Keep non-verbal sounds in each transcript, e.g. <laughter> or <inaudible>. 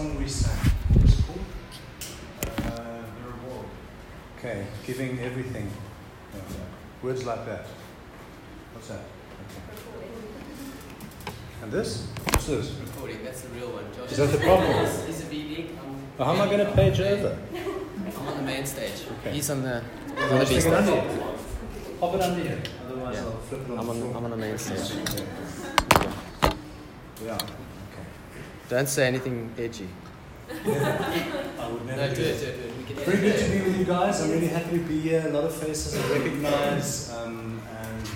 song we sang? What's it called? Uh, the reward. Okay, giving everything. Yeah. Words like that. What's that? Okay. And this? What's this? Recording, that's the real one. Josh Is that the problem? <laughs> Is, is a VD. I'm, Well, how am I going to page over? I'm on the main stage. Okay. He's on the. Well, on the B it under stage. Pop it under here. Otherwise, Yeah. I'll flip it on I'm the on, floor. I'm on the main stage. Okay. Yeah. Okay. Don't say anything edgy. <laughs> I would never No, do do it, it, do it. Very good to be with you guys. I'm really happy to be here. A lot of faces I recognize, um, and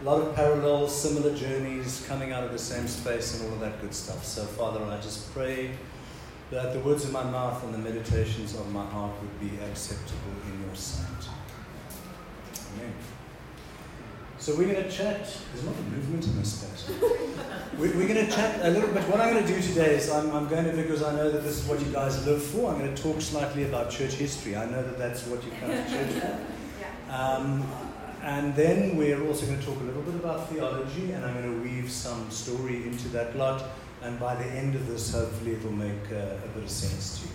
a lot of parallels, similar journeys coming out of the same space and all of that good stuff. So, Father, I just pray that the words of my mouth and the meditations of my heart would be acceptable in your sight. Amen. So we're going to chat. There's not a lot of movement in this space. We- We're going to chat a little bit. What I'm going to do today is I'm, I'm going to, because I know that this is what you guys live for, I'm going to talk slightly about church history. I know that that's what you come to <laughs> church for. Um, and then we're also going to talk a little bit about theology, and I'm going to weave some story into that lot. And by the end of this, hopefully, it'll make uh, a bit of sense to you.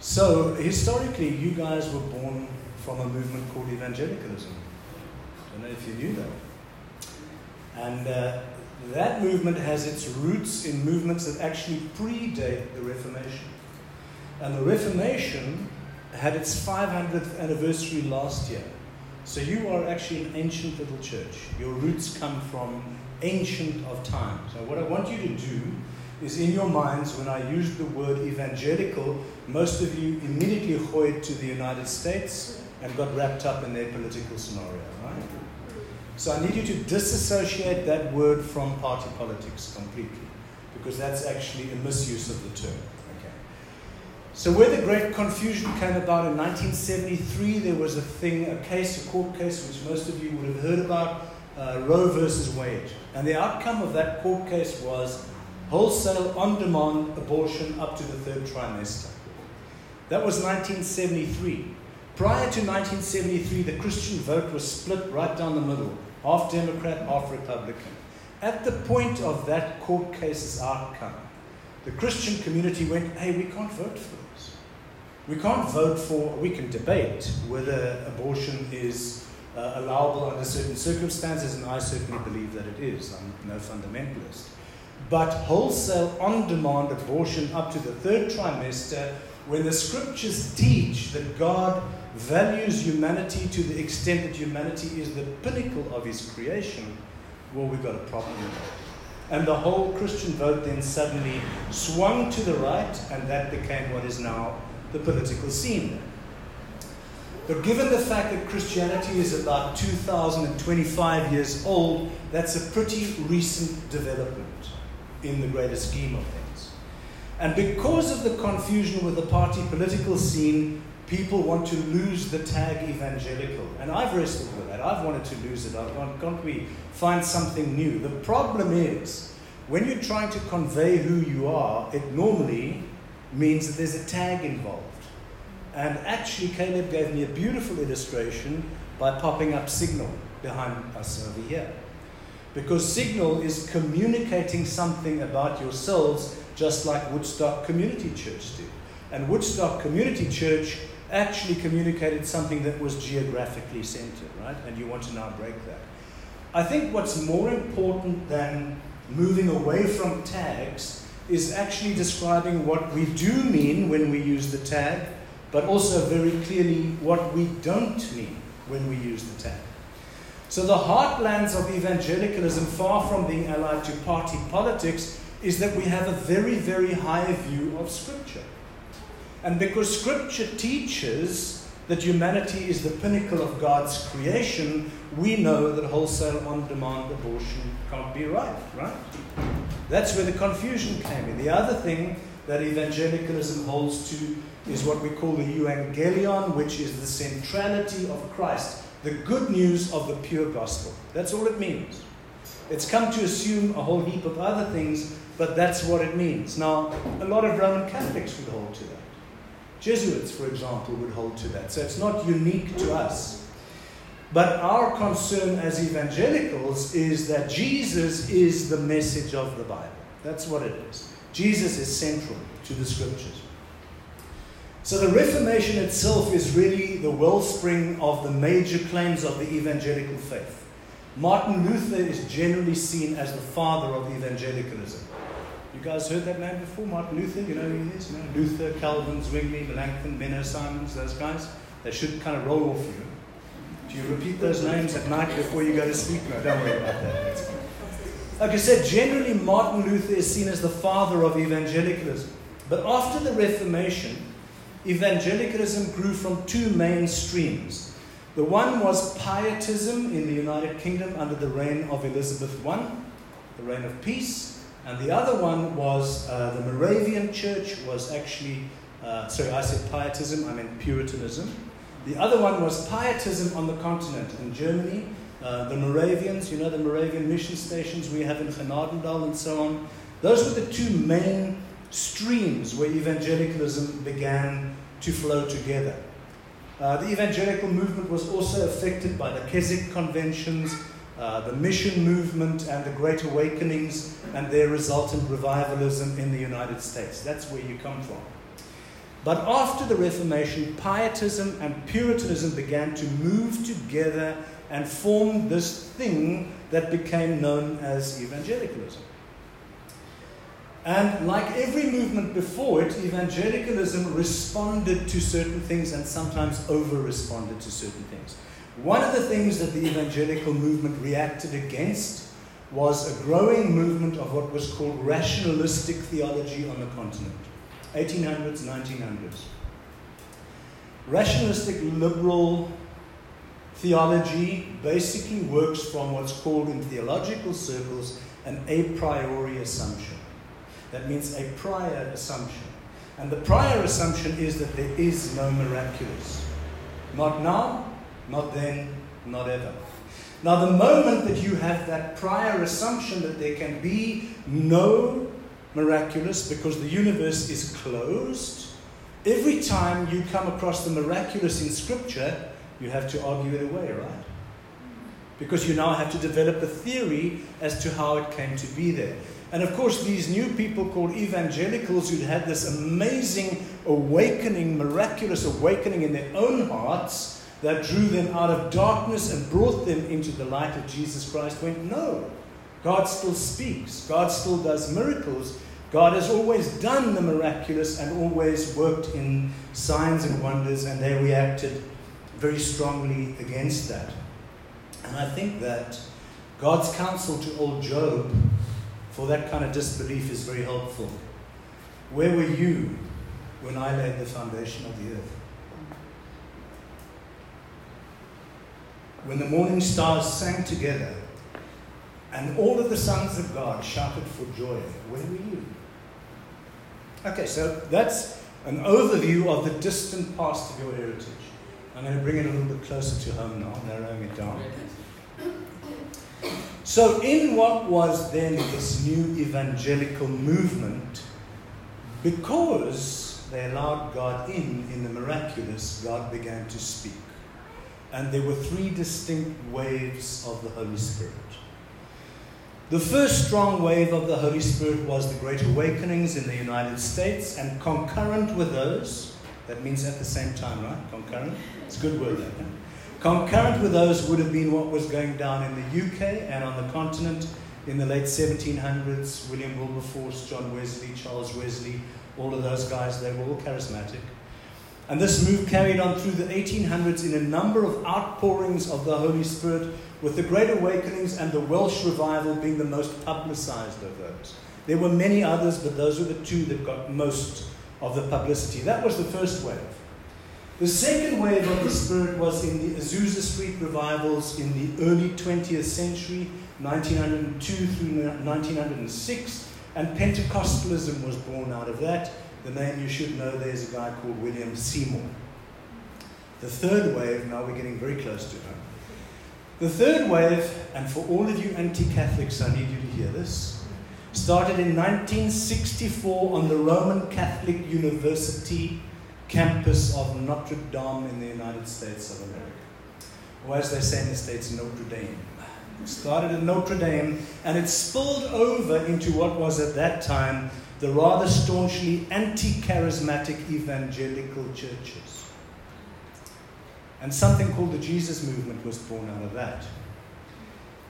So, historically, you guys were born from a movement called evangelicalism. I don't know if you knew that. And uh, that movement has its roots in movements that actually predate the Reformation. And the Reformation had its 500th anniversary last year. So you are actually an ancient little church. Your roots come from ancient of time. So what I want you to do is in your minds, when I use the word evangelical, most of you immediately hoid to the United States and got wrapped up in their political scenario, right? So I need you to disassociate that word from party politics completely, because that's actually a misuse of the term. Okay. So where the great confusion came about in 1973, there was a thing, a case, a court case, which most of you would have heard about, uh, Roe versus Wade. And the outcome of that court case was wholesale on-demand abortion up to the third trimester. That was 1973. Prior to 1973, the Christian vote was split right down the middle half Democrat, half Republican. At the point of that court case's outcome, the Christian community went, hey, we can't vote for this. We can't vote for, we can debate whether abortion is uh, allowable under certain circumstances, and I certainly believe that it is. I'm no fundamentalist. But wholesale on demand abortion up to the third trimester, when the scriptures teach that God values humanity to the extent that humanity is the pinnacle of his creation, well, we've got a problem. And the whole Christian vote then suddenly swung to the right, and that became what is now the political scene. But given the fact that Christianity is about 2025 years old, that's a pretty recent development in the greater scheme of things. And because of the confusion with the party political scene, people want to lose the tag evangelical. And I've wrestled with that. I've wanted to lose it. I've gone, can't we find something new? The problem is, when you're trying to convey who you are, it normally means that there's a tag involved. And actually, Caleb gave me a beautiful illustration by popping up Signal behind us over here. Because Signal is communicating something about yourselves, just like Woodstock Community Church did. And Woodstock Community Church actually communicated something that was geographically centered, right? And you want to now break that. I think what's more important than moving away from tags is actually describing what we do mean when we use the tag, but also very clearly what we don't mean when we use the tag. So, the heartlands of evangelicalism, far from being allied to party politics, is that we have a very, very high view of Scripture. And because Scripture teaches that humanity is the pinnacle of God's creation, we know that wholesale on demand abortion can't be right, right? That's where the confusion came in. The other thing that evangelicalism holds to is what we call the euangelion, which is the centrality of Christ, the good news of the pure gospel. That's all it means. It's come to assume a whole heap of other things, but that's what it means. Now, a lot of Roman Catholics would hold to that. Jesuits, for example, would hold to that. So it's not unique to us. But our concern as evangelicals is that Jesus is the message of the Bible. That's what it is. Jesus is central to the scriptures. So the Reformation itself is really the wellspring of the major claims of the evangelical faith. Martin Luther is generally seen as the father of evangelicalism. You guys heard that name before? Martin Luther? You know who he is? You know, Luther, Calvin, Zwingli, Melanchthon, Menno Simons, those guys? They should kind of roll off you. Do you repeat those names at night before you go to sleep? No, don't worry about that. Like I said, generally Martin Luther is seen as the father of evangelicalism. But after the Reformation, evangelicalism grew from two main streams. The one was pietism in the United Kingdom under the reign of Elizabeth I, the reign of peace, and the other one was uh, the Moravian Church was actually, uh, sorry, I said pietism, I meant Puritanism. The other one was pietism on the continent in Germany. Uh, the Moravians, you know, the Moravian mission stations we have in Genadendal and so on. Those were the two main streams where evangelicalism began to flow together. Uh, the evangelical movement was also affected by the Keswick conventions, uh, the mission movement, and the Great Awakenings, and their resultant revivalism in the United States. That's where you come from. But after the Reformation, Pietism and Puritanism began to move together and form this thing that became known as evangelicalism. And like every movement before it, evangelicalism responded to certain things and sometimes over responded to certain things. One of the things that the evangelical movement reacted against was a growing movement of what was called rationalistic theology on the continent, 1800s, 1900s. Rationalistic liberal theology basically works from what's called in theological circles an a priori assumption. That means a prior assumption. And the prior assumption is that there is no miraculous. Not now, not then, not ever. Now, the moment that you have that prior assumption that there can be no miraculous because the universe is closed, every time you come across the miraculous in Scripture, you have to argue it away, right? Because you now have to develop a theory as to how it came to be there. And of course, these new people called evangelicals who had this amazing awakening, miraculous awakening in their own hearts that drew them out of darkness and brought them into the light of Jesus Christ went, No, God still speaks, God still does miracles. God has always done the miraculous and always worked in signs and wonders, and they reacted very strongly against that. And I think that God's counsel to old Job for that kind of disbelief is very helpful. Where were you when I laid the foundation of the earth? When the morning stars sang together and all of the sons of God shouted for joy, where were you? Okay, so that's an overview of the distant past of your heritage. I'm going to bring it a little bit closer to home now, narrowing it down. So, in what was then this new evangelical movement, because they allowed God in in the miraculous, God began to speak. And there were three distinct waves of the Holy Spirit. The first strong wave of the Holy Spirit was the Great Awakenings in the United States, and concurrent with those, that means at the same time, right? Concurrent? It's a good word, that. Concurrent with those would have been what was going down in the UK and on the continent in the late 1700s. William Wilberforce, John Wesley, Charles Wesley, all of those guys, they were all charismatic. And this move carried on through the 1800s in a number of outpourings of the Holy Spirit, with the Great Awakenings and the Welsh Revival being the most publicized of those. There were many others, but those were the two that got most of the publicity. That was the first wave. The second wave of the Spirit was in the Azusa Street revivals in the early 20th century, 1902 through 1906, and Pentecostalism was born out of that. The name you should know there's a guy called William Seymour. The third wave, now we're getting very close to home. The third wave, and for all of you anti Catholics, I need you to hear this, started in 1964 on the Roman Catholic University campus of Notre Dame in the United States of America. Or as they say in the States, Notre Dame. started at Notre Dame, and it spilled over into what was at that time the rather staunchly anti charismatic evangelical churches. And something called the Jesus movement was born out of that.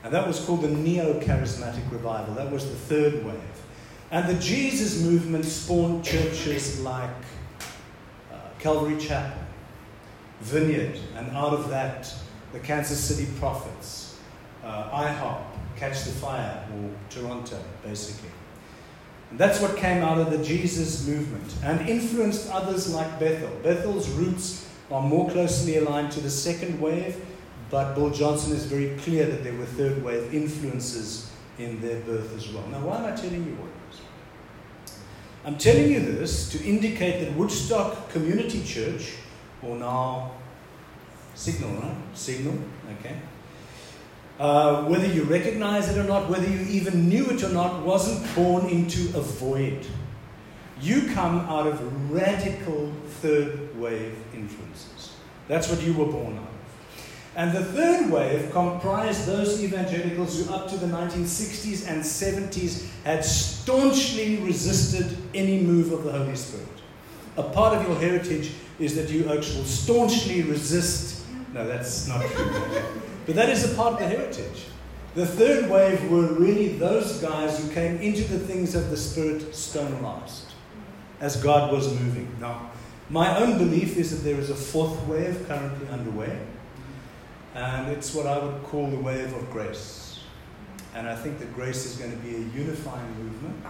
And that was called the neo charismatic revival. That was the third wave. And the Jesus movement spawned churches like uh, Calvary Chapel, Vineyard, and out of that, the Kansas City Prophets, uh, IHOP, Catch the Fire, or Toronto, basically. That's what came out of the Jesus movement and influenced others like Bethel. Bethel's roots are more closely aligned to the second wave, but Bill Johnson is very clear that there were third wave influences in their birth as well. Now, why am I telling you all this? I'm telling you this to indicate that Woodstock Community Church, or now Signal, right? Signal, okay. Uh, whether you recognize it or not, whether you even knew it or not, wasn't born into a void. You come out of radical third wave influences. That's what you were born out of. And the third wave comprised those evangelicals who, up to the 1960s and 70s, had staunchly resisted any move of the Holy Spirit. A part of your heritage is that you actually staunchly resist. No, that's not true. But that is a part of the heritage. The third wave were really those guys who came into the things of the Spirit stone last as God was moving. Now, my own belief is that there is a fourth wave currently underway, and it's what I would call the wave of grace. And I think that grace is going to be a unifying movement.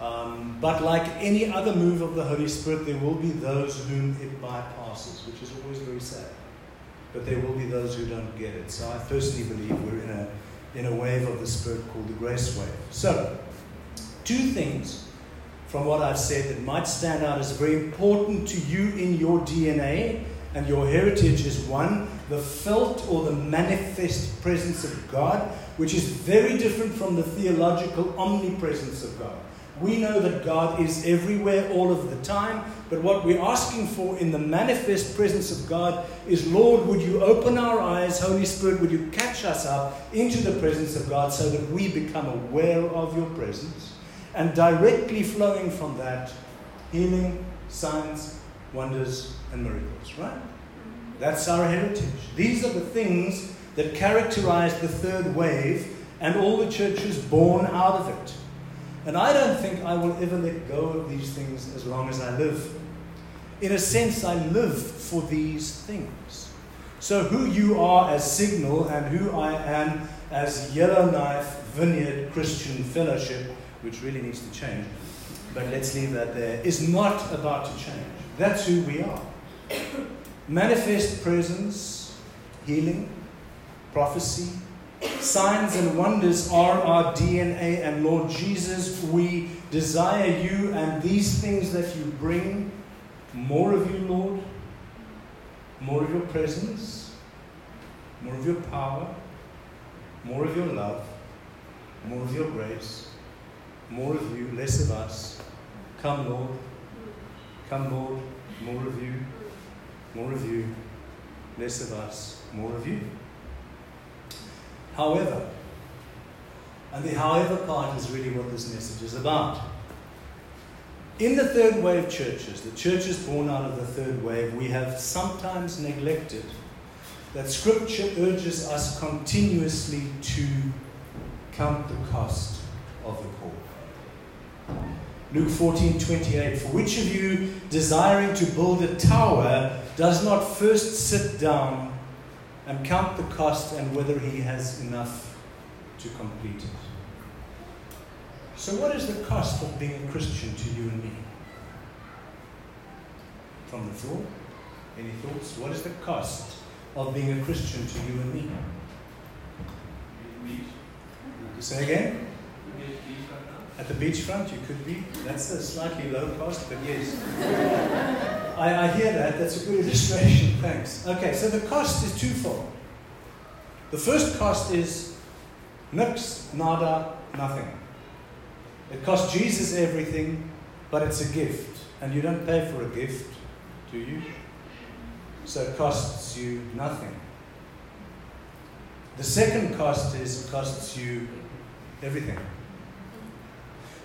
Um, but like any other move of the Holy Spirit, there will be those whom it bypasses, which is always very sad. But there will be those who don't get it. So I personally believe we're in a, in a wave of the Spirit called the grace wave. So, two things from what I've said that might stand out as very important to you in your DNA and your heritage is one, the felt or the manifest presence of God, which is very different from the theological omnipresence of God. We know that God is everywhere all of the time, but what we're asking for in the manifest presence of God is Lord, would you open our eyes, Holy Spirit, would you catch us up into the presence of God so that we become aware of your presence? And directly flowing from that, healing, signs, wonders, and miracles, right? That's our heritage. These are the things that characterize the third wave and all the churches born out of it. And I don't think I will ever let go of these things as long as I live. In a sense, I live for these things. So, who you are as Signal and who I am as Yellowknife Vineyard Christian Fellowship, which really needs to change, but let's leave that there, is not about to change. That's who we are. Manifest presence, healing, prophecy, Signs and wonders are our DNA, and Lord Jesus, we desire you and these things that you bring. More of you, Lord, more of your presence, more of your power, more of your love, more of your grace, more of you, less of us. Come, Lord. Come, Lord. More of you, more of you, less of us, more of you. However, and the however part is really what this message is about. In the third wave churches, the churches born out of the third wave, we have sometimes neglected that Scripture urges us continuously to count the cost of the call. Luke 14 28. For which of you, desiring to build a tower, does not first sit down and count the cost and whether he has enough to complete it. So, what is the cost of being a Christian to you and me? From the floor? Any thoughts? What is the cost of being a Christian to you and me? Say again? At the beachfront, you could be. That's a slightly low cost, but yes. I, I hear that. That's a good illustration. <laughs> Thanks. Okay, so the cost is twofold. The first cost is nix, nada, nothing. It costs Jesus everything, but it's a gift. And you don't pay for a gift, do you? So it costs you nothing. The second cost is it costs you everything.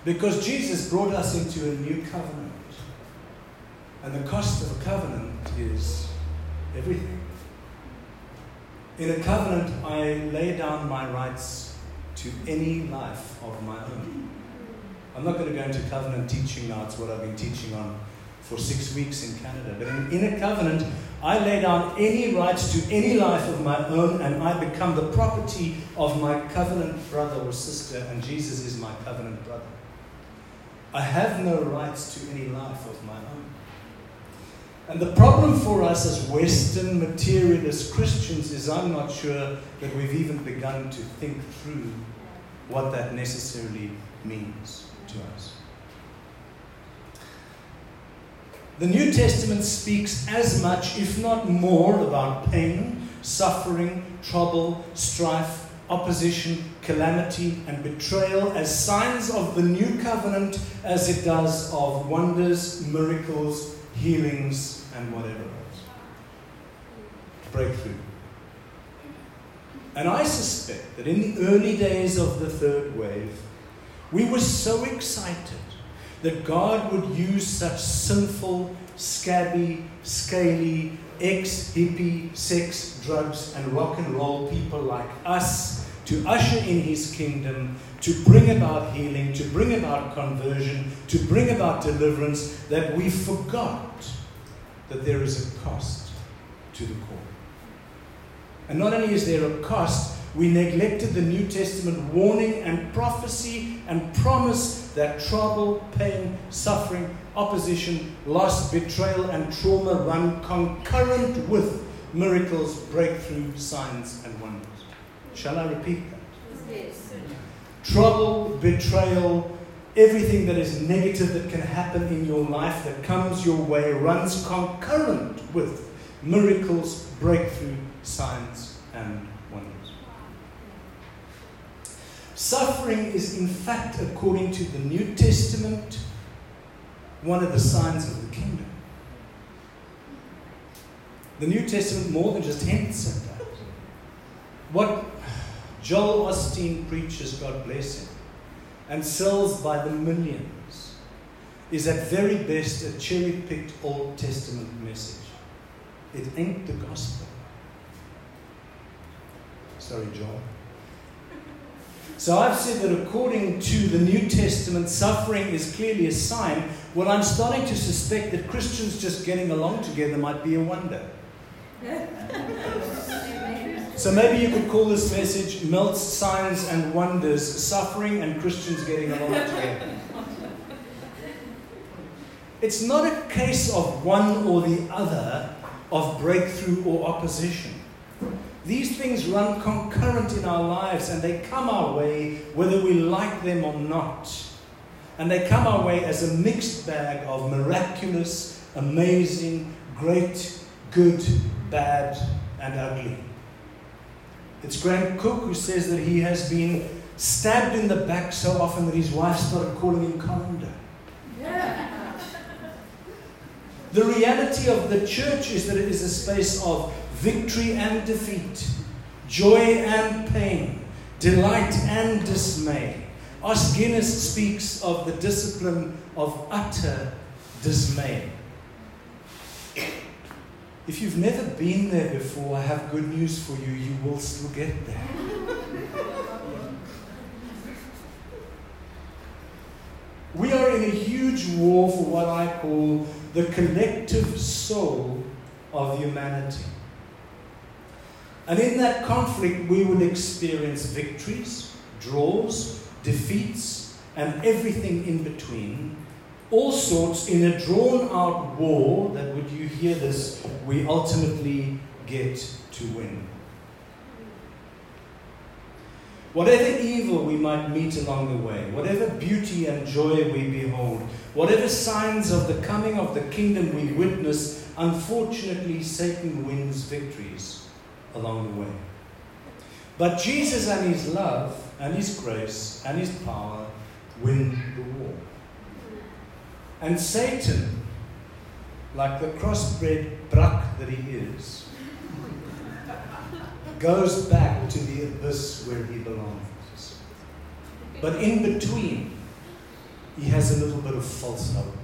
Because Jesus brought us into a new covenant. And the cost of a covenant is everything. In a covenant, I lay down my rights to any life of my own. I'm not going to go into covenant teaching now, it's what I've been teaching on for six weeks in Canada. But in, in a covenant, I lay down any rights to any life of my own, and I become the property of my covenant brother or sister, and Jesus is my covenant brother. I have no rights to any life of my own. And the problem for us as Western materialist Christians is I'm not sure that we've even begun to think through what that necessarily means to us. The New Testament speaks as much, if not more, about pain, suffering, trouble, strife, opposition, calamity, and betrayal as signs of the new covenant as it does of wonders, miracles, healings, and whatever else. Breakthrough. And I suspect that in the early days of the third wave, we were so excited that God would use such sinful, scabby, scaly, ex hippie, sex, drugs, and rock and roll people like us to usher in his kingdom, to bring about healing, to bring about conversion, to bring about deliverance, that we forgot that there is a cost to the call. And not only is there a cost, we neglected the New Testament warning and prophecy and promise that trouble, pain, suffering, opposition, loss, betrayal, and trauma run concurrent with miracles, breakthrough, signs, and wonders. Shall I repeat that? Yes. Trouble, betrayal, everything that is negative that can happen in your life that comes your way runs concurrent with miracles, breakthrough, signs, and wonders. Suffering is, in fact, according to the New Testament, one of the signs of the kingdom. The New Testament more than just hints at that. What Joel Osteen preaches, God bless him, and sells by the millions is at very best a cherry picked Old Testament message. It ain't the gospel. Sorry, Joel. So I've said that according to the New Testament, suffering is clearly a sign. Well, I'm starting to suspect that Christians just getting along together might be a wonder. <laughs> So maybe you could call this message Melts Signs and Wonders Suffering and Christians Getting Along Together. It's not a case of one or the other, of breakthrough or opposition. These things run concurrent in our lives and they come our way whether we like them or not. And they come our way as a mixed bag of miraculous, amazing, great, good, bad, and ugly. It's Graham Cooke who says that he has been stabbed in the back so often that his wife started calling him Colander. The reality of the church is that it is a space of victory and defeat, joy and pain, delight and dismay. Os Guinness speaks of the discipline of utter dismay. If you've never been there before, I have good news for you. You will still get there. We are in a huge war for what I call the collective soul of humanity. And in that conflict, we will experience victories, draws, defeats, and everything in between. All sorts in a drawn out war that, would you hear this, we ultimately get to win. Whatever evil we might meet along the way, whatever beauty and joy we behold, whatever signs of the coming of the kingdom we witness, unfortunately, Satan wins victories along the way. But Jesus and his love and his grace and his power win the war. And Satan, like the crossbred bruck that he is, goes back to the abyss where he belongs. But in between, he has a little bit of false hope.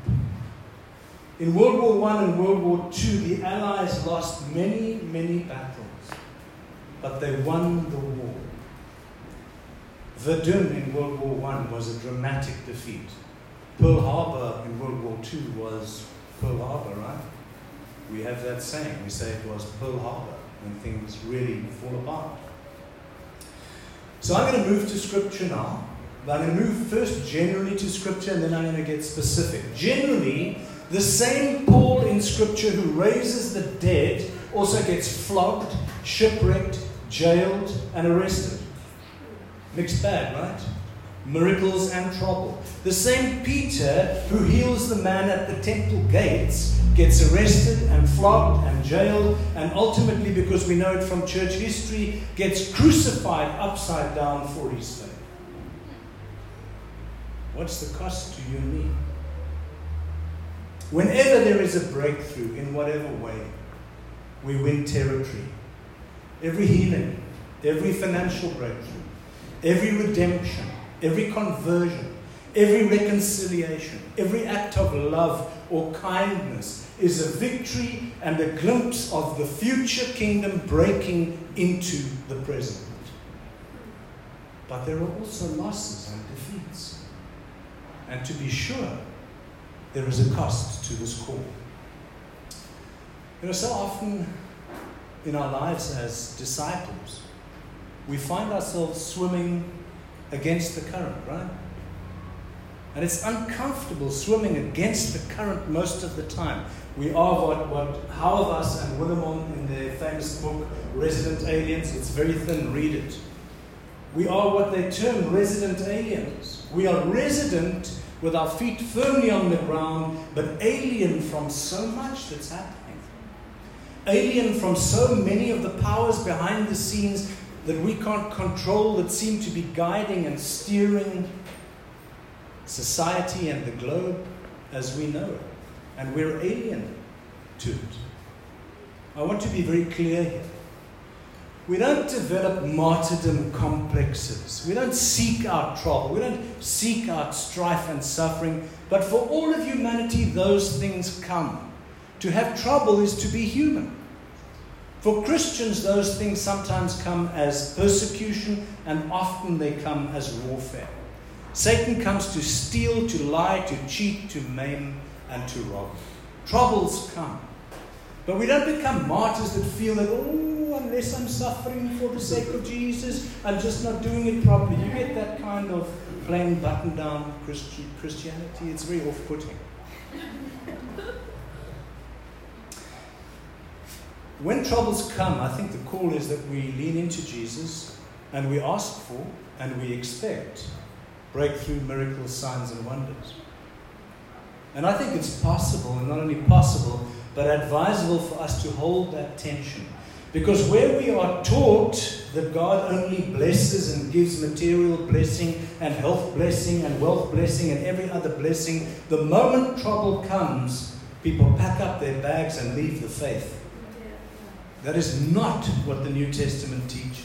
In World War One and World War Two, the Allies lost many, many battles, but they won the war. Verdun in World War One was a dramatic defeat. Pearl Harbor in World War Two was Pearl Harbor, right? We have that saying. We say it was Pearl Harbor when things really fall apart. So I'm going to move to Scripture now. But I'm going to move first generally to Scripture and then I'm going to get specific. Generally, the same Paul in Scripture who raises the dead also gets flogged, shipwrecked, jailed, and arrested. Mixed bag, right? Miracles and trouble. The same Peter who heals the man at the temple gates gets arrested and flogged and jailed, and ultimately, because we know it from church history, gets crucified upside down for his faith. What's the cost to you and me? Whenever there is a breakthrough in whatever way, we win territory. Every healing, every financial breakthrough, every redemption, every conversion, every reconciliation, every act of love or kindness is a victory and a glimpse of the future kingdom breaking into the present. But there are also losses and defeats. And to be sure, there is a cost to this call. You know, so often in our lives as disciples, we find ourselves swimming against the current, right? And it's uncomfortable swimming against the current most of the time. We are what, what Hauerwas and Willimon in their famous book, Resident Aliens, it's very thin, read it. We are what they term resident aliens. We are resident with our feet firmly on the ground, but alien from so much that's happening. Alien from so many of the powers behind the scenes that we can't control that seem to be guiding and steering society and the globe as we know it. And we're alien to it. I want to be very clear here. We don't develop martyrdom complexes. We don't seek out trouble. We don't seek out strife and suffering. But for all of humanity, those things come. To have trouble is to be human. For Christians, those things sometimes come as persecution, and often they come as warfare. Satan comes to steal, to lie, to cheat, to maim, and to rob. Troubles come. But we don't become martyrs that feel that, oh, unless I'm suffering for the sake of Jesus, I'm just not doing it properly. You get that kind of plain button down Christianity. It's very off putting. When troubles come, I think the call is that we lean into Jesus and we ask for and we expect breakthrough, miracles, signs, and wonders. And I think it's possible, and not only possible, but advisable for us to hold that tension. Because where we are taught that God only blesses and gives material blessing and health blessing and wealth blessing and every other blessing, the moment trouble comes, people pack up their bags and leave the faith. That is not what the New Testament teaches.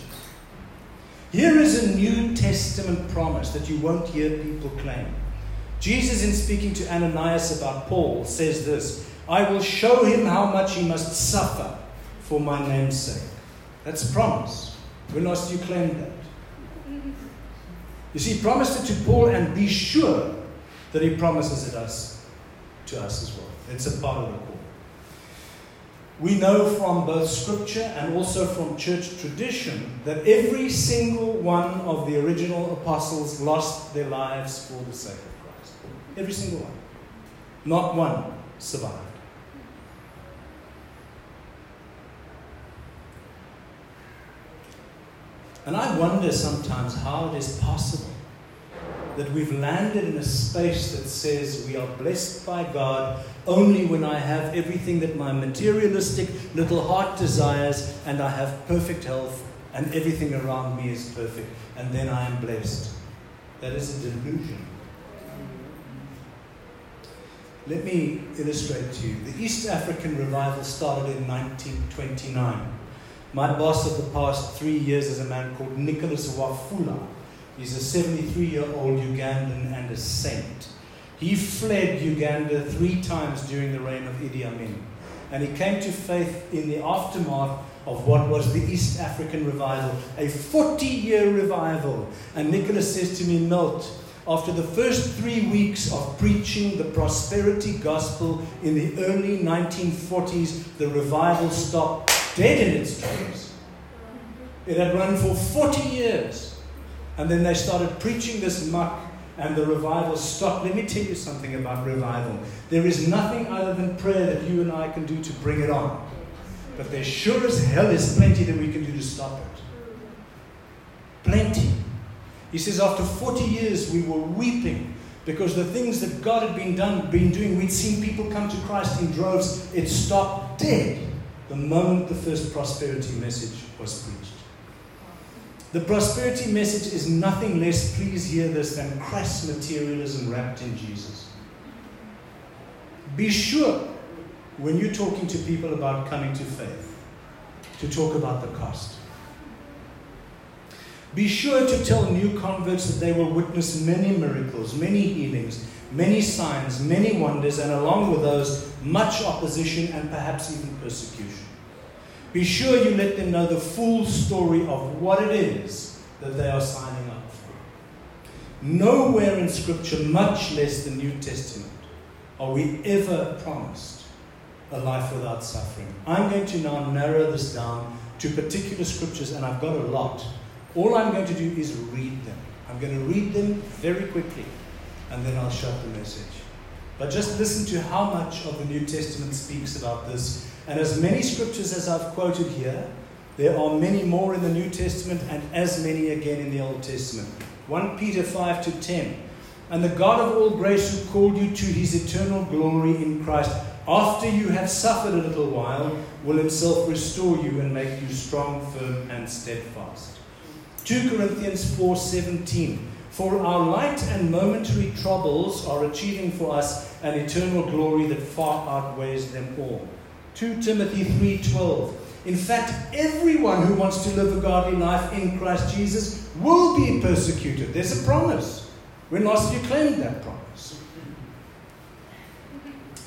Here is a New Testament promise that you won't hear people claim. Jesus, in speaking to Ananias about Paul, says this I will show him how much he must suffer for my name's sake. That's a promise. When last you claimed that? You see, he promised it to Paul, and be sure that he promises it us to us as well. It's a part of call. We know from both scripture and also from church tradition that every single one of the original apostles lost their lives for the sake of Christ. Every single one. Not one survived. And I wonder sometimes how it is possible that we've landed in a space that says we are blessed by God only when I have everything that my materialistic little heart desires and I have perfect health and everything around me is perfect and then I am blessed. That is a delusion. Let me illustrate to you. The East African revival started in 1929. My boss of the past three years is a man called Nicholas Wafula. He's a 73 year old Ugandan and a saint. He fled Uganda three times during the reign of Idi Amin. And he came to faith in the aftermath of what was the East African revival, a 40 year revival. And Nicholas says to me, Milt, after the first three weeks of preaching the prosperity gospel in the early 1940s, the revival stopped dead in its tracks. It had run for 40 years. And then they started preaching this muck, and the revival stopped. Let me tell you something about revival. There is nothing other than prayer that you and I can do to bring it on. But there sure as hell is plenty that we can do to stop it. Plenty. He says, after 40 years, we were weeping because the things that God had been, done, been doing, we'd seen people come to Christ in droves. It stopped dead the moment the first prosperity message was preached. The prosperity message is nothing less, please hear this, than crass materialism wrapped in Jesus. Be sure when you're talking to people about coming to faith to talk about the cost. Be sure to tell new converts that they will witness many miracles, many healings, many signs, many wonders, and along with those, much opposition and perhaps even persecution. Be sure you let them know the full story of what it is that they are signing up for. Nowhere in Scripture, much less the New Testament, are we ever promised a life without suffering. I'm going to now narrow this down to particular scriptures, and I've got a lot. All I'm going to do is read them. I'm going to read them very quickly, and then I'll shut the message. But just listen to how much of the New Testament speaks about this. And as many scriptures as I've quoted here, there are many more in the New Testament and as many again in the Old Testament. 1 Peter 5 to 10. And the God of all grace who called you to his eternal glory in Christ, after you have suffered a little while, will himself restore you and make you strong, firm, and steadfast. 2 Corinthians 4:17 For our light and momentary troubles are achieving for us an eternal glory that far outweighs them all. 2 Timothy 3:12 In fact, everyone who wants to live a godly life in Christ Jesus will be persecuted. There's a promise. When last you claimed that promise?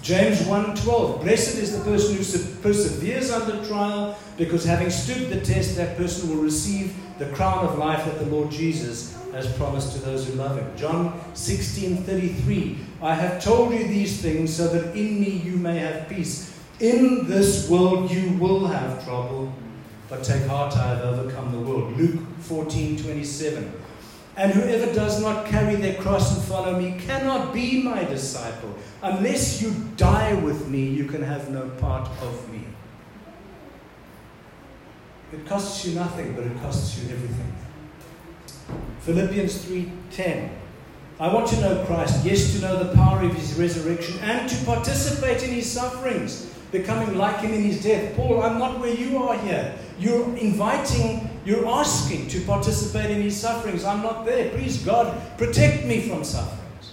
James 1:12 Blessed is the person who perseveres under trial because having stood the test that person will receive the crown of life that the Lord Jesus has promised to those who love him. John 16:33 I have told you these things so that in me you may have peace. In this world you will have trouble, but take heart I have overcome the world. Luke 14:27 and whoever does not carry their cross and follow me cannot be my disciple. Unless you die with me, you can have no part of me. It costs you nothing, but it costs you everything. Philippians 3:10. I want to know Christ, yes, to know the power of his resurrection and to participate in his sufferings, becoming like him in his death. Paul, I'm not where you are here. You're inviting, you're asking to participate in his sufferings. I'm not there. Please, God, protect me from sufferings.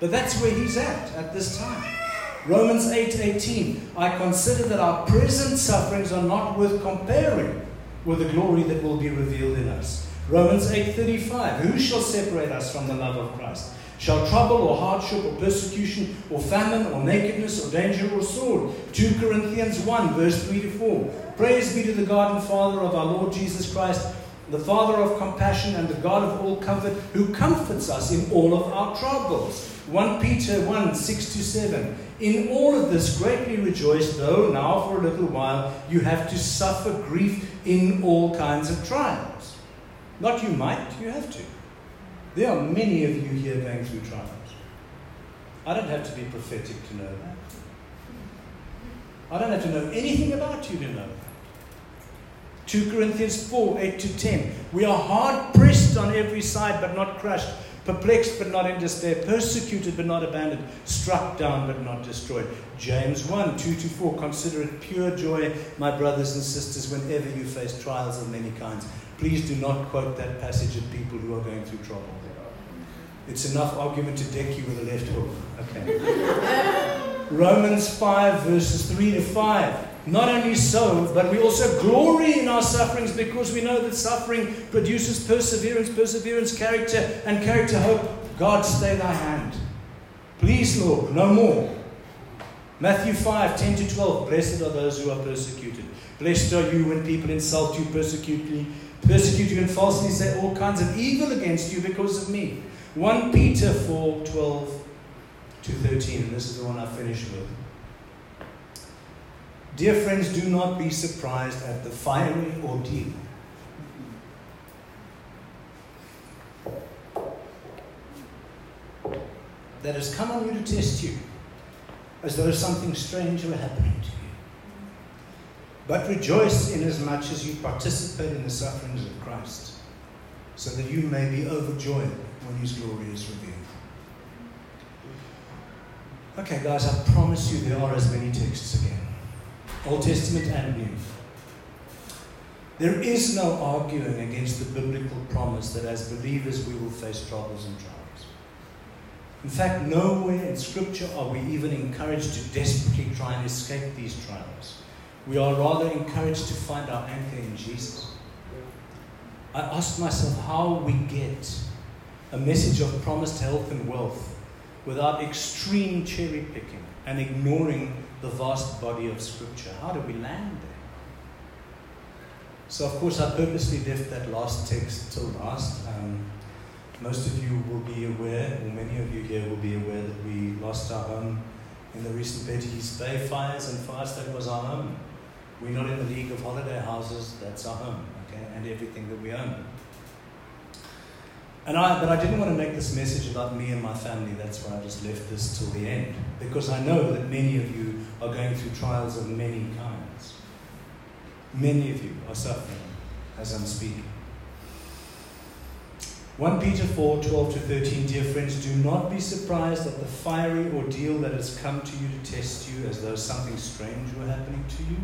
But that's where he's at at this time. Romans 8:18 I consider that our present sufferings are not worth comparing with the glory that will be revealed in us. Romans 8:35 Who shall separate us from the love of Christ? Shall trouble or hardship or persecution or famine or nakedness or danger or sword? 2 Corinthians 1 verse 3 to 4 Praise be to the God and Father of our Lord Jesus Christ, the Father of compassion and the God of all comfort, who comforts us in all of our troubles. 1 Peter 1 6 to 7. In all of this, greatly rejoice, though now for a little while you have to suffer grief in all kinds of trials. Not you might, you have to. There are many of you here going through trials. I don't have to be prophetic to know that. I don't have to know anything about you to know. 2 Corinthians 4 8 to 10. We are hard pressed on every side, but not crushed, perplexed, but not in despair, persecuted, but not abandoned, struck down, but not destroyed. James 1 2 to 4. Consider it pure joy, my brothers and sisters, whenever you face trials of many kinds. Please do not quote that passage at people who are going through trouble. It's enough argument to deck you with a left hook. Okay. <laughs> Romans 5, verses 3 to 5. Not only so, but we also glory in our sufferings because we know that suffering produces perseverance, perseverance, character, and character, hope. God, stay thy hand. Please, Lord, no more. Matthew 5 10 to 12. Blessed are those who are persecuted. Blessed are you when people insult you, persecute you, persecute you, and falsely say all kinds of evil against you because of me. 1 Peter 4 12 to 13. And this is the one I finish with. Dear friends, do not be surprised at the fiery ordeal. That has come on you to test you, as though something strange were happening to you. But rejoice inasmuch as you participate in the sufferings of Christ, so that you may be overjoyed when his glory is revealed. Okay, guys, I promise you there are as many texts Old Testament and New. There is no arguing against the biblical promise that as believers we will face troubles and trials. In fact, nowhere in Scripture are we even encouraged to desperately try and escape these trials. We are rather encouraged to find our anchor in Jesus. I asked myself how we get a message of promised health and wealth without extreme cherry picking and ignoring the vast body of Scripture. How do we land there? So, of course, I purposely left that last text till last. Um, most of you will be aware, or many of you here will be aware, that we lost our home in the recent Betty's Bay fires, and for us, that was our home. We're not in the league of holiday houses, that's our home, okay, and everything that we own. And I, but I didn't want to make this message about me and my family. That's why I just left this till the end. Because I know that many of you are going through trials of many kinds. Many of you are suffering as I'm speaking. 1 Peter 4 12 to 13, dear friends, do not be surprised at the fiery ordeal that has come to you to test you as though something strange were happening to you.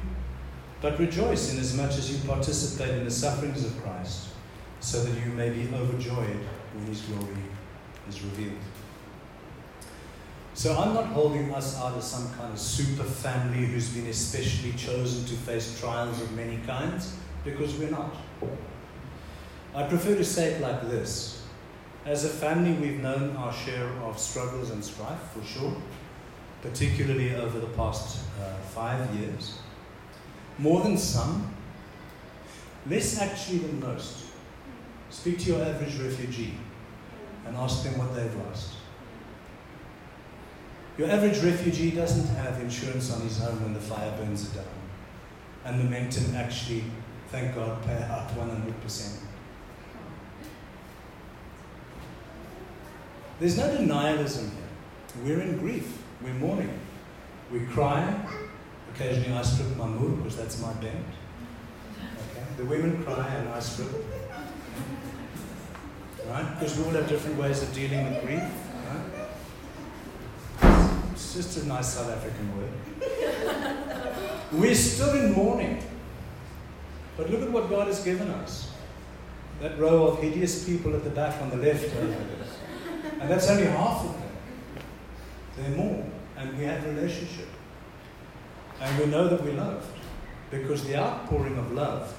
But rejoice inasmuch as you participate in the sufferings of Christ, so that you may be overjoyed when his glory is revealed. So I'm not holding us out as some kind of super family who's been especially chosen to face trials of many kinds, because we're not. I prefer to say it like this. As a family, we've known our share of struggles and strife, for sure, particularly over the past uh, five years. More than some, less actually than most. Speak to your average refugee and ask them what they've lost. Your average refugee doesn't have insurance on his home when the fire burns it down. And Momentum actually, thank God, pay out 100%. There's no denialism here. We're in grief. We're mourning. We cry. Occasionally I strip my moer because that's my bent. Okay? The women cry and I strip. Right? Because we all have different ways of dealing with grief. Right? It's just a nice South African word. <laughs> We're still in mourning. But look at what God has given us. That row of hideous people at the back on the left. And that's only half of them. There are more. And we have relationship. And we know that we're loved. Because the outpouring of love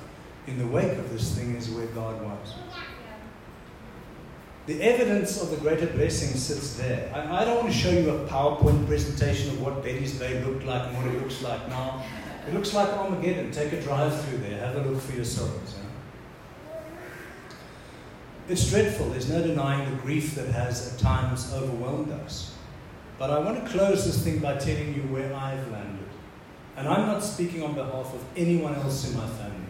in the wake of this thing is where God was. The evidence of the greater blessing sits there. I, I, don't want to show you a PowerPoint presentation of what Betty's Bay looked like and what it looks like now. It looks like Armageddon. Take a drive through there. Have a look for yourselves. It's dreadful. There's no denying the grief that has at times overwhelmed us. But I want to close this thing by telling you where I've landed. And I'm not speaking on behalf of anyone else in my family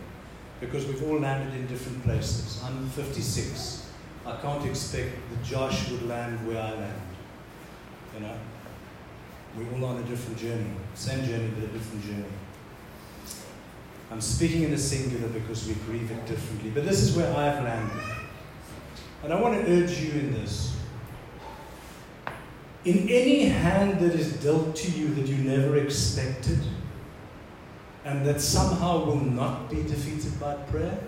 because we've all landed in different places. I'm 56. I can't expect that Josh would land where I land. You know? We're all on a different journey. Same journey, but a different journey. I'm speaking in the singular because we grieve it differently. But this is where I've landed. And I want to urge you in this. In any hand that is dealt to you that you never expected, and that somehow will not be defeated by prayer,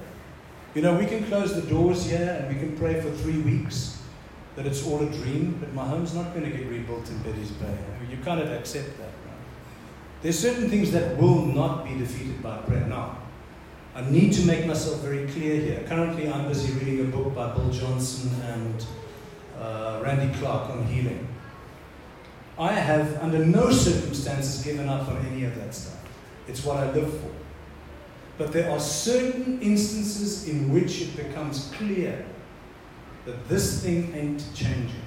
you know, we can close the doors here and we can pray for three weeks that it's all a dream, but my home's not going to get rebuilt in Betty's Bay. You kind of accept that, right? There's certain things that will not be defeated by prayer. Now, I need to make myself very clear here. Currently, I'm busy reading a book by Bill Johnson and uh, Randy Clark on healing. I have, under no circumstances, given up on any of that stuff. It's what I live for. But there are certain instances in which it becomes clear that this thing ain't changing.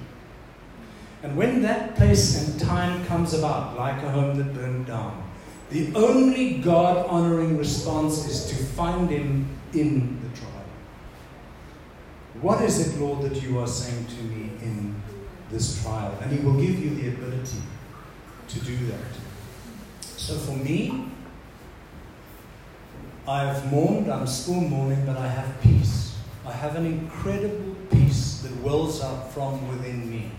And when that place and time comes about, like a home that burned down, the only God honoring response is to find Him in the trial. What is it, Lord, that you are saying to me in this trial? And He will give you the ability to do that. So for me, I have mourned, I'm still mourning, but I have peace. I have an incredible peace that wells up from within me.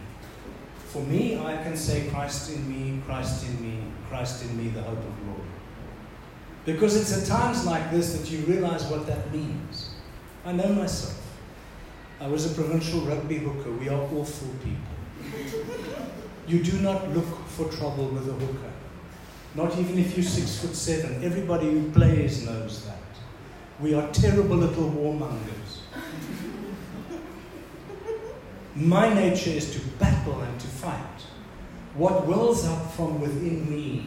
For me, I can say, Christ in me, Christ in me, Christ in me, the hope of glory. Because it's at times like this that you realize what that means. I know myself. I was a provincial rugby hooker. We are awful people. You do not look for trouble with a hooker. Not even if you're six foot seven. Everybody who plays knows that. We are terrible little warmongers. My nature is to battle and to fight. What wells up from within me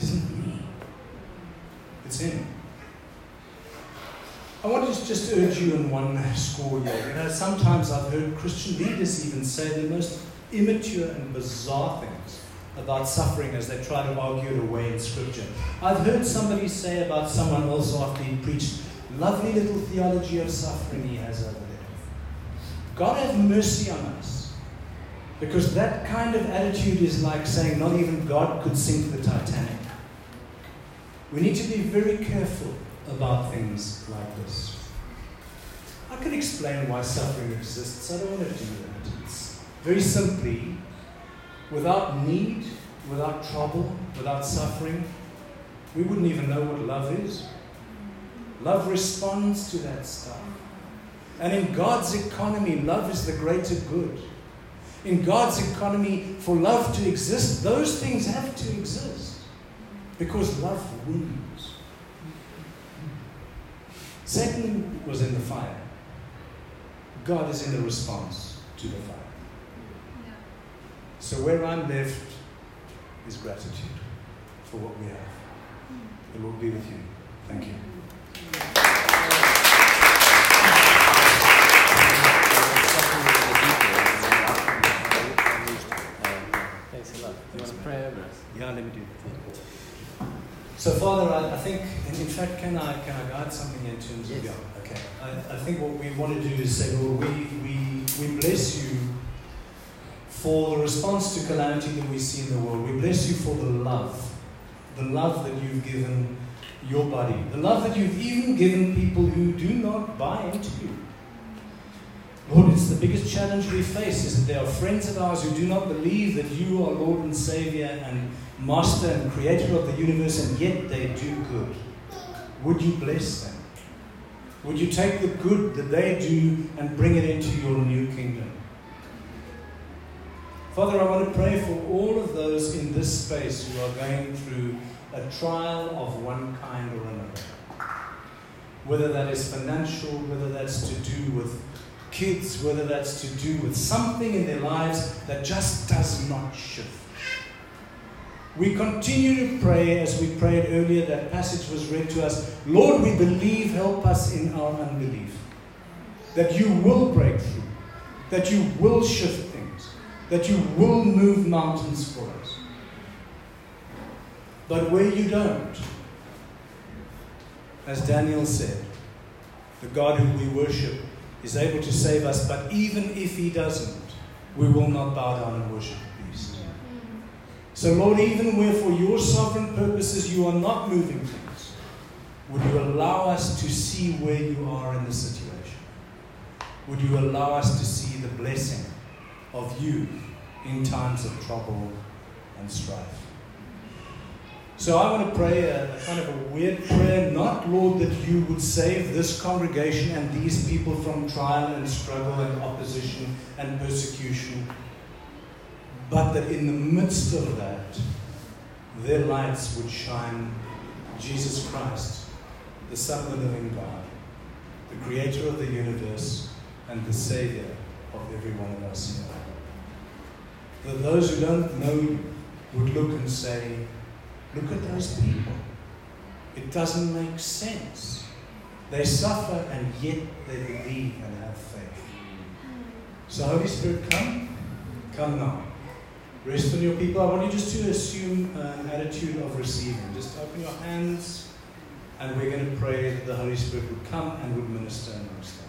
isn't me, it's Him. I want to just urge you in one score here. You know, sometimes I've heard Christian leaders even say the most immature and bizarre things about suffering as they try to argue it away in Scripture. I've heard somebody say about someone else after he preached, lovely little theology of suffering he has over there. God have mercy on us. Because that kind of attitude is like saying not even God could sink the Titanic. We need to be very careful about things like this. I can explain why suffering exists. I don't want to do that. It's very simply, without need, without trouble, without suffering, we wouldn't even know what love is. Love responds to that stuff. And in God's economy, love is the greater good. In God's economy, for love to exist, those things have to exist. Because love wins. Satan was in the fire. God is in the response to the fire. So where I'm left is gratitude for what we have. The Lord be with you. Thank you. Thanks a lot. You want to pray over us? Yeah, let me do that. So, Father, I, I think, in fact, can I can I guide something in terms of Yes. yeah? Okay. I, I think what we want to do is say, Lord, we we we bless you for the response to calamity that we see in the world. We bless you for the love, the love that you've given your body, the love that you've even given people who do not buy into you. Lord, it's the biggest challenge we face is that there are friends of ours who do not believe that you are Lord and Savior and Master and Creator of the universe, and yet they do good. Would you bless them? Would you take the good that they do and bring it into your new kingdom? Father, I want to pray for all of those in this space who are going through a trial of one kind or another. Whether that is financial, whether that's to do with kids, whether that's to do with something in their lives that just does not shift. We continue to pray as we prayed earlier, that passage was read to us. Lord, we believe, help us in our unbelief. That you will break through, that you will shift that you will move mountains for us. But where you don't, as Daniel said, the God who we worship is able to save us, but even if he doesn't, we will not bow down and worship the beast. So, Lord, even where for your sovereign purposes you are not moving things, would you allow us to see where you are in the situation? Would you allow us to see the blessing of you in times of trouble and strife? So I want to pray a, a kind of a weird prayer, not, Lord, that you would save this congregation and these people from trial and struggle and opposition and persecution, but that in the midst of that, their lights would shine Jesus Christ, the Son of the living God, the creator of the universe and the Savior of every one of us here. That those who don't know would look and say, Look at those people. It doesn't make sense. They suffer and yet they believe and have faith. So, Holy Spirit, come. Come now. Rest on your people. I want you just to assume an attitude of receiving. Just open your hands and we're going to pray that the Holy Spirit would come and would minister amongst us.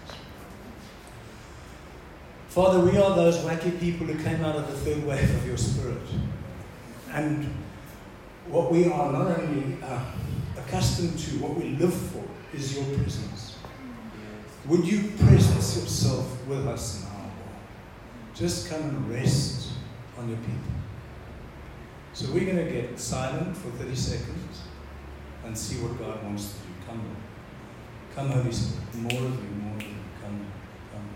Father, we are those wacky people who came out of the third wave of your Spirit. And what we are not only uh, accustomed to, what we live for, is your presence. Would you presence yourself with us now? Just come and rest on your people. So we're going to get silent for 30 seconds and see what God wants to do. Come, Lord. Come, Holy Spirit. More of you, more of you. Come, come.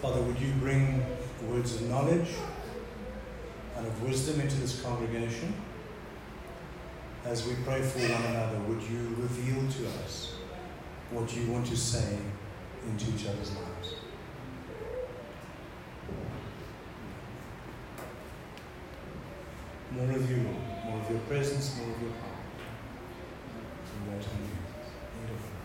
Father, would you bring words of knowledge and of wisdom into this congregation? As we pray for one another, would you reveal to us what you want to say into each other's lives? More of you, Lord. More of your presence, more of your power. You. Beautiful.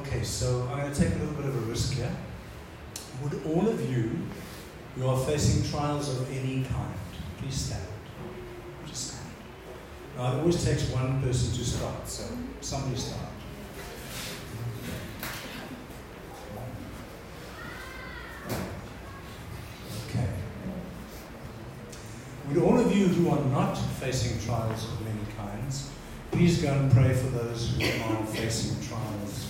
Okay, so I'm going to take a little bit of a risk here. Would all of you who are facing trials of any kind, please stand. Just stand. Now, it always takes one person to start, so somebody start. Okay. Would all of you who are not facing trials of many kinds, please go and pray for those who are facing trials